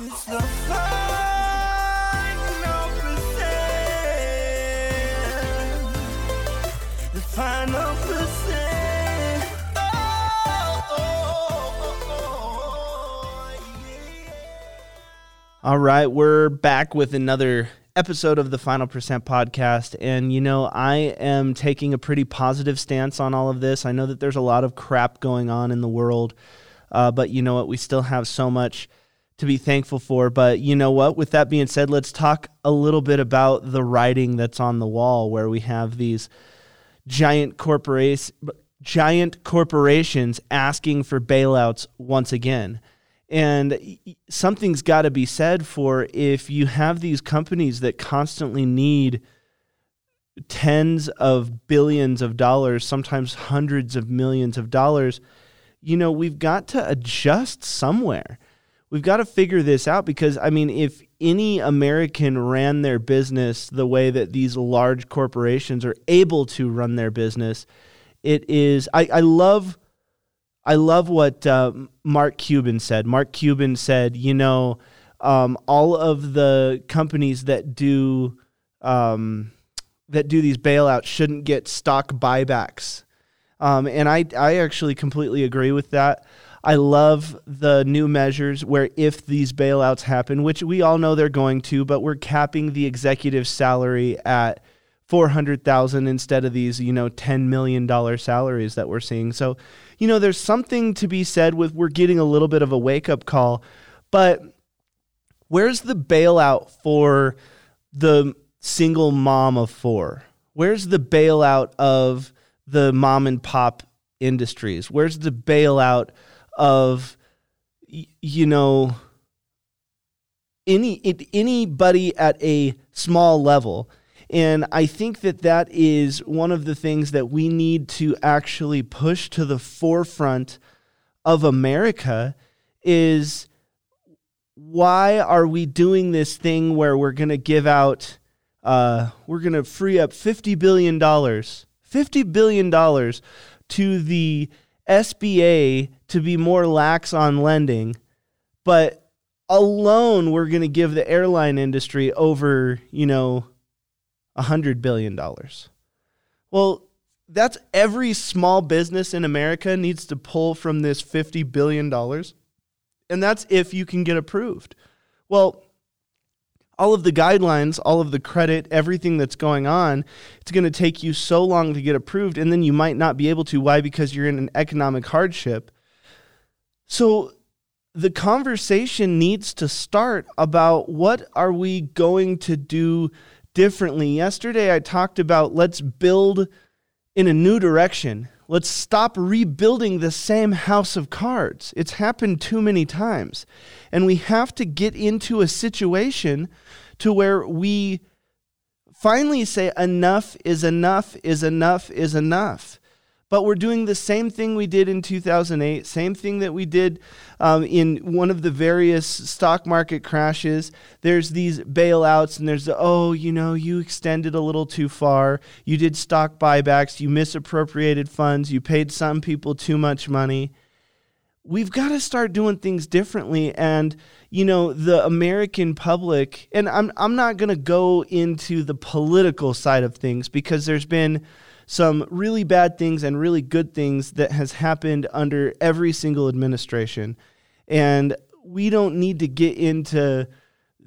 It's the final percent. Oh, oh, oh. All right, we're back with another episode of the Final Percent podcast. And, you know, I am taking a pretty positive stance on all of this. I know that there's a lot of crap going on in the world, uh, but you know what? We still have so much to be thankful for. But you know what? With that being said, let's talk a little bit about the writing that's on the wall where we have these giant corporations giant corporations asking for bailouts once again. And something's got to be said for if you have these companies that constantly need tens of billions of dollars, sometimes hundreds of millions of dollars, you know, we've got to adjust somewhere. We've got to figure this out because, I mean, if any American ran their business the way that these large corporations are able to run their business, it is, I, I love. I love what uh, Mark Cuban said. Mark Cuban said, you know, um, all of the companies that do um, that do these bailouts shouldn't get stock buybacks. Um, and I, I actually completely agree with that. I love the new measures where if these bailouts happen, which we all know they're going to, but we're capping the executive salary at 400,000 instead of these, you know, 10 million dollar salaries that we're seeing. So, you know, there's something to be said with we're getting a little bit of a wake up call, but where's the bailout for the single mom of 4? Where's the bailout of the mom and pop industries? Where's the bailout of you know any it, anybody at a small level? And I think that that is one of the things that we need to actually push to the forefront of America is why are we doing this thing where we're going to give out uh, we're going to free up 50 billion dollars 50 billion dollars to the SBA to be more lax on lending but alone we're going to give the airline industry over you know a $100 billion. Well, that's every small business in America needs to pull from this $50 billion. And that's if you can get approved. Well, all of the guidelines, all of the credit, everything that's going on, it's going to take you so long to get approved. And then you might not be able to. Why? Because you're in an economic hardship. So the conversation needs to start about what are we going to do differently. Yesterday, I talked about let's build in a new direction. Let's stop rebuilding the same house of cards. It's happened too many times. And we have to get into a situation to where we finally say enough is enough is enough is enough. But we're doing the same thing we did in 2008, same thing that we did um, in one of the various stock market crashes. There's these bailouts, and there's the, oh, you know, you extended a little too far. You did stock buybacks. You misappropriated funds. You paid some people too much money. We've got to start doing things differently. And, you know, the American public, and I'm, I'm not going to go into the political side of things because there's been some really bad things and really good things that has happened under every single administration. And we don't need to get into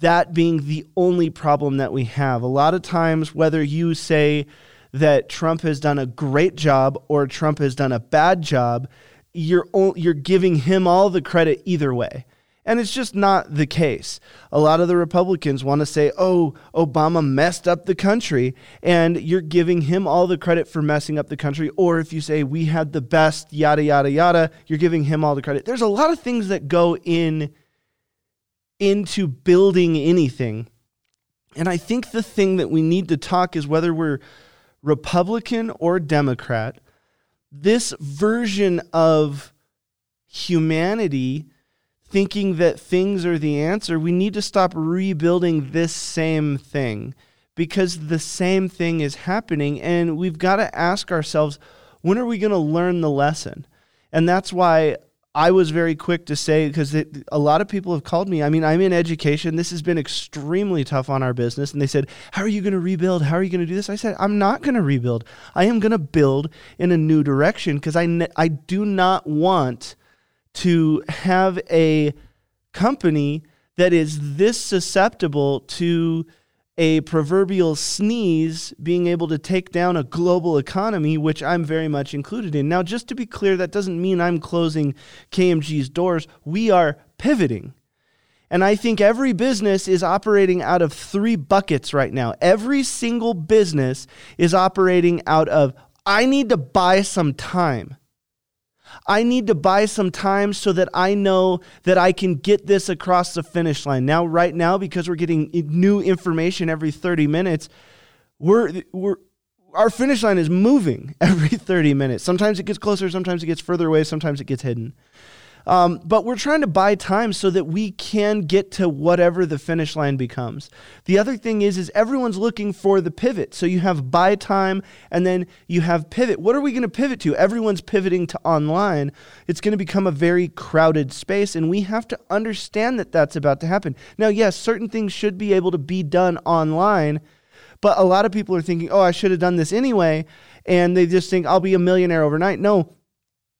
that being the only problem that we have. A lot of times, whether you say that Trump has done a great job or Trump has done a bad job, you're, you're giving him all the credit either way. And it's just not the case. A lot of the Republicans want to say, oh, Obama messed up the country, and you're giving him all the credit for messing up the country. Or if you say, we had the best, yada, yada, yada, you're giving him all the credit. There's a lot of things that go in into building anything. And I think the thing that we need to talk is whether we're Republican or Democrat, this version of humanity thinking that things are the answer, we need to stop rebuilding this same thing because the same thing is happening. And we've got to ask ourselves, when are we going to learn the lesson? And that's why I was very quick to say because a lot of people have called me. I mean, I'm in education. This has been extremely tough on our business. And they said, How are you going to rebuild? How are you going to do this? I said, I'm not going to rebuild. I am going to build in a new direction because I, ne- I do not want to have a company that is this susceptible to a proverbial sneeze being able to take down a global economy, which I'm very much included in. Now, just to be clear, that doesn't mean I'm closing KMG's doors. We are pivoting. And I think every business is operating out of three buckets right now. Every single business is operating out of, I need to buy some time. I need to buy some time so that I know that I can get this across the finish line. Now, right now, because we're getting new information every 30 minutes, we're, we're, our finish line is moving every 30 minutes. Sometimes it gets closer, sometimes it gets further away, sometimes it gets hidden. Um, but we're trying to buy time so that we can get to whatever the finish line becomes. The other thing is, is everyone's looking for the pivot. So you have buy time and then you have pivot. What are we going to pivot to? Everyone's pivoting to online. It's going to become a very crowded space, and we have to understand that that's about to happen. Now, yes, certain things should be able to be done online, but a lot of people are thinking, oh, I should have done this anyway. And they just think, I'll be a millionaire overnight. No,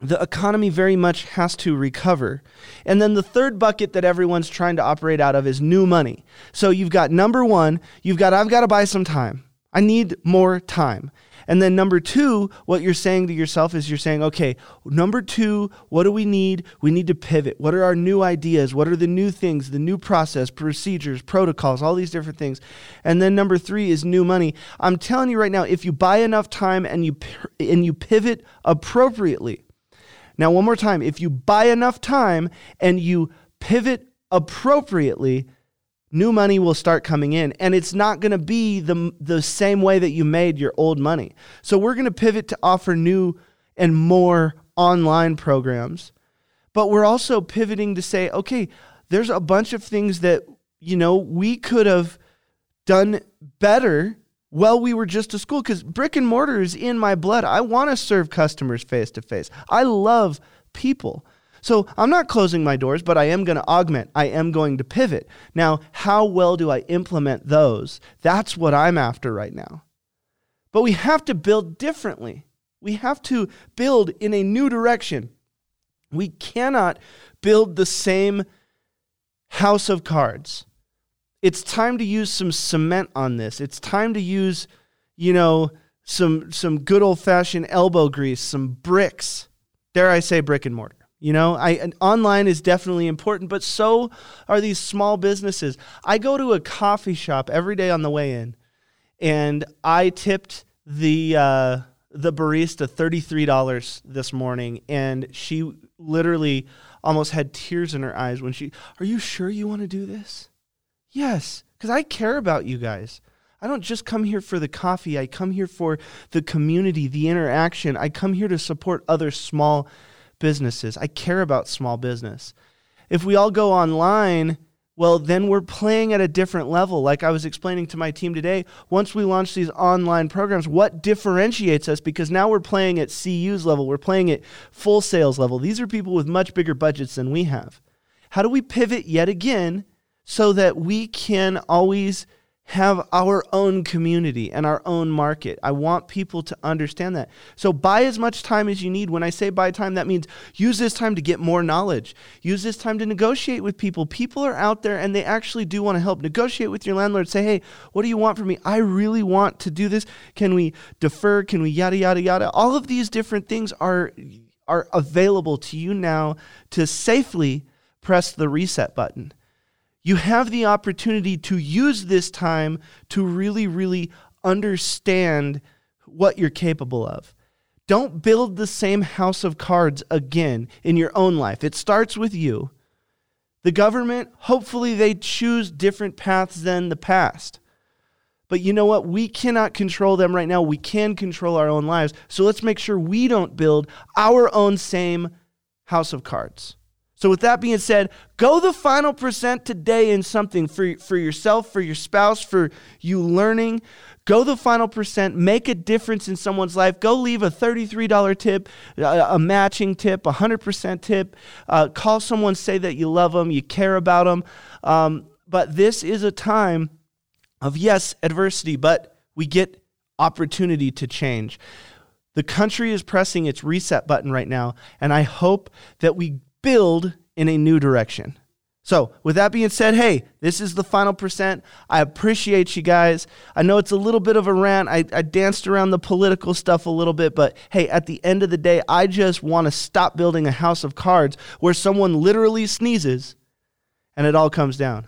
the economy very much has to recover. And then the third bucket that everyone's trying to operate out of is new money. So you've got number one, you've got, I've got to buy some time. I need more time. And then number two, what you're saying to yourself is you're saying, okay, number two, what do we need? We need to pivot. What are our new ideas? What are the new things, the new process, procedures, protocols, all these different things? And then number three is new money. I'm telling you right now, if you buy enough time and you and you pivot appropriately, now, one more time if you buy enough time and you pivot appropriately, new money will start coming in. And it's not going to be the, the same way that you made your old money. So, we're going to pivot to offer new and more online programs. But we're also pivoting to say, okay, there's a bunch of things that, you know, we could have done better well, we were just a school because brick and mortar is in my blood. I want to serve customers face to face. I love people. So I'm not closing my doors, but I am going to augment. I am going to pivot. Now, how well do I implement those? That's what I'm after right now. But we have to build differently. We have to build in a new direction. We cannot build the same house of cards it's time to use some cement on this. It's time to use, you know, some some good old fashioned elbow grease, some bricks. Dare I say brick and mortar? You know, I online is definitely important, but so are these small businesses. I go to a coffee shop every day on the way in, and I tipped the uh, the barista thirty three dollars this morning, and she literally almost had tears in her eyes when she. Are you sure you want to do this? Yes, because I care about you guys. I don't just come here for the coffee. I come here for the community, the interaction. I come here to support other small businesses. I care about small business. If we all go online, well, then we're playing at a different level. Like I was explaining to my team today, once we launch these online programs, what differentiates us? Because now we're playing at CU's level, we're playing at Full Sail's level. These are people with much bigger budgets than we have. How do we pivot yet again so that we can always have our own community and our own market. I want people to understand that. So buy as much time as you need. When I say buy time, that means use this time to get more knowledge. Use this time to negotiate with people. People are out there and they actually do want to help. Negotiate with your landlord. Say, hey, what do you want from me? I really want to do this. Can we defer? Can we yada yada yada? All of these different things are are available to you now to safely press the reset button you have the opportunity to use this time to really, really understand what you're capable of. Don't build the same house of cards again in your own life. It starts with you. The government, hopefully, they choose different paths than the past. But you know what? We cannot control them right now. We can control our own lives. So let's make sure we don't build our own same house of cards. So, with that being said, go the final percent today in something for, for yourself, for your spouse, for you learning. Go the final percent, make a difference in someone's life. Go leave a $33 tip, a, matching tip, a 100% tip. Uh, call someone, say that you love them, you care about them. Um, but this is a time of, yes, adversity, but we get opportunity to change. The country is pressing its reset button right now, and I hope that we build in a new direction. So, with that being said, hey, this is the final percent. I appreciate you guys. I know it's a little bit of a rant. I, I danced around the political stuff a little bit, but hey, at the end of the day, I just want to stop building a house of cards where someone literally sneezes and it all comes down.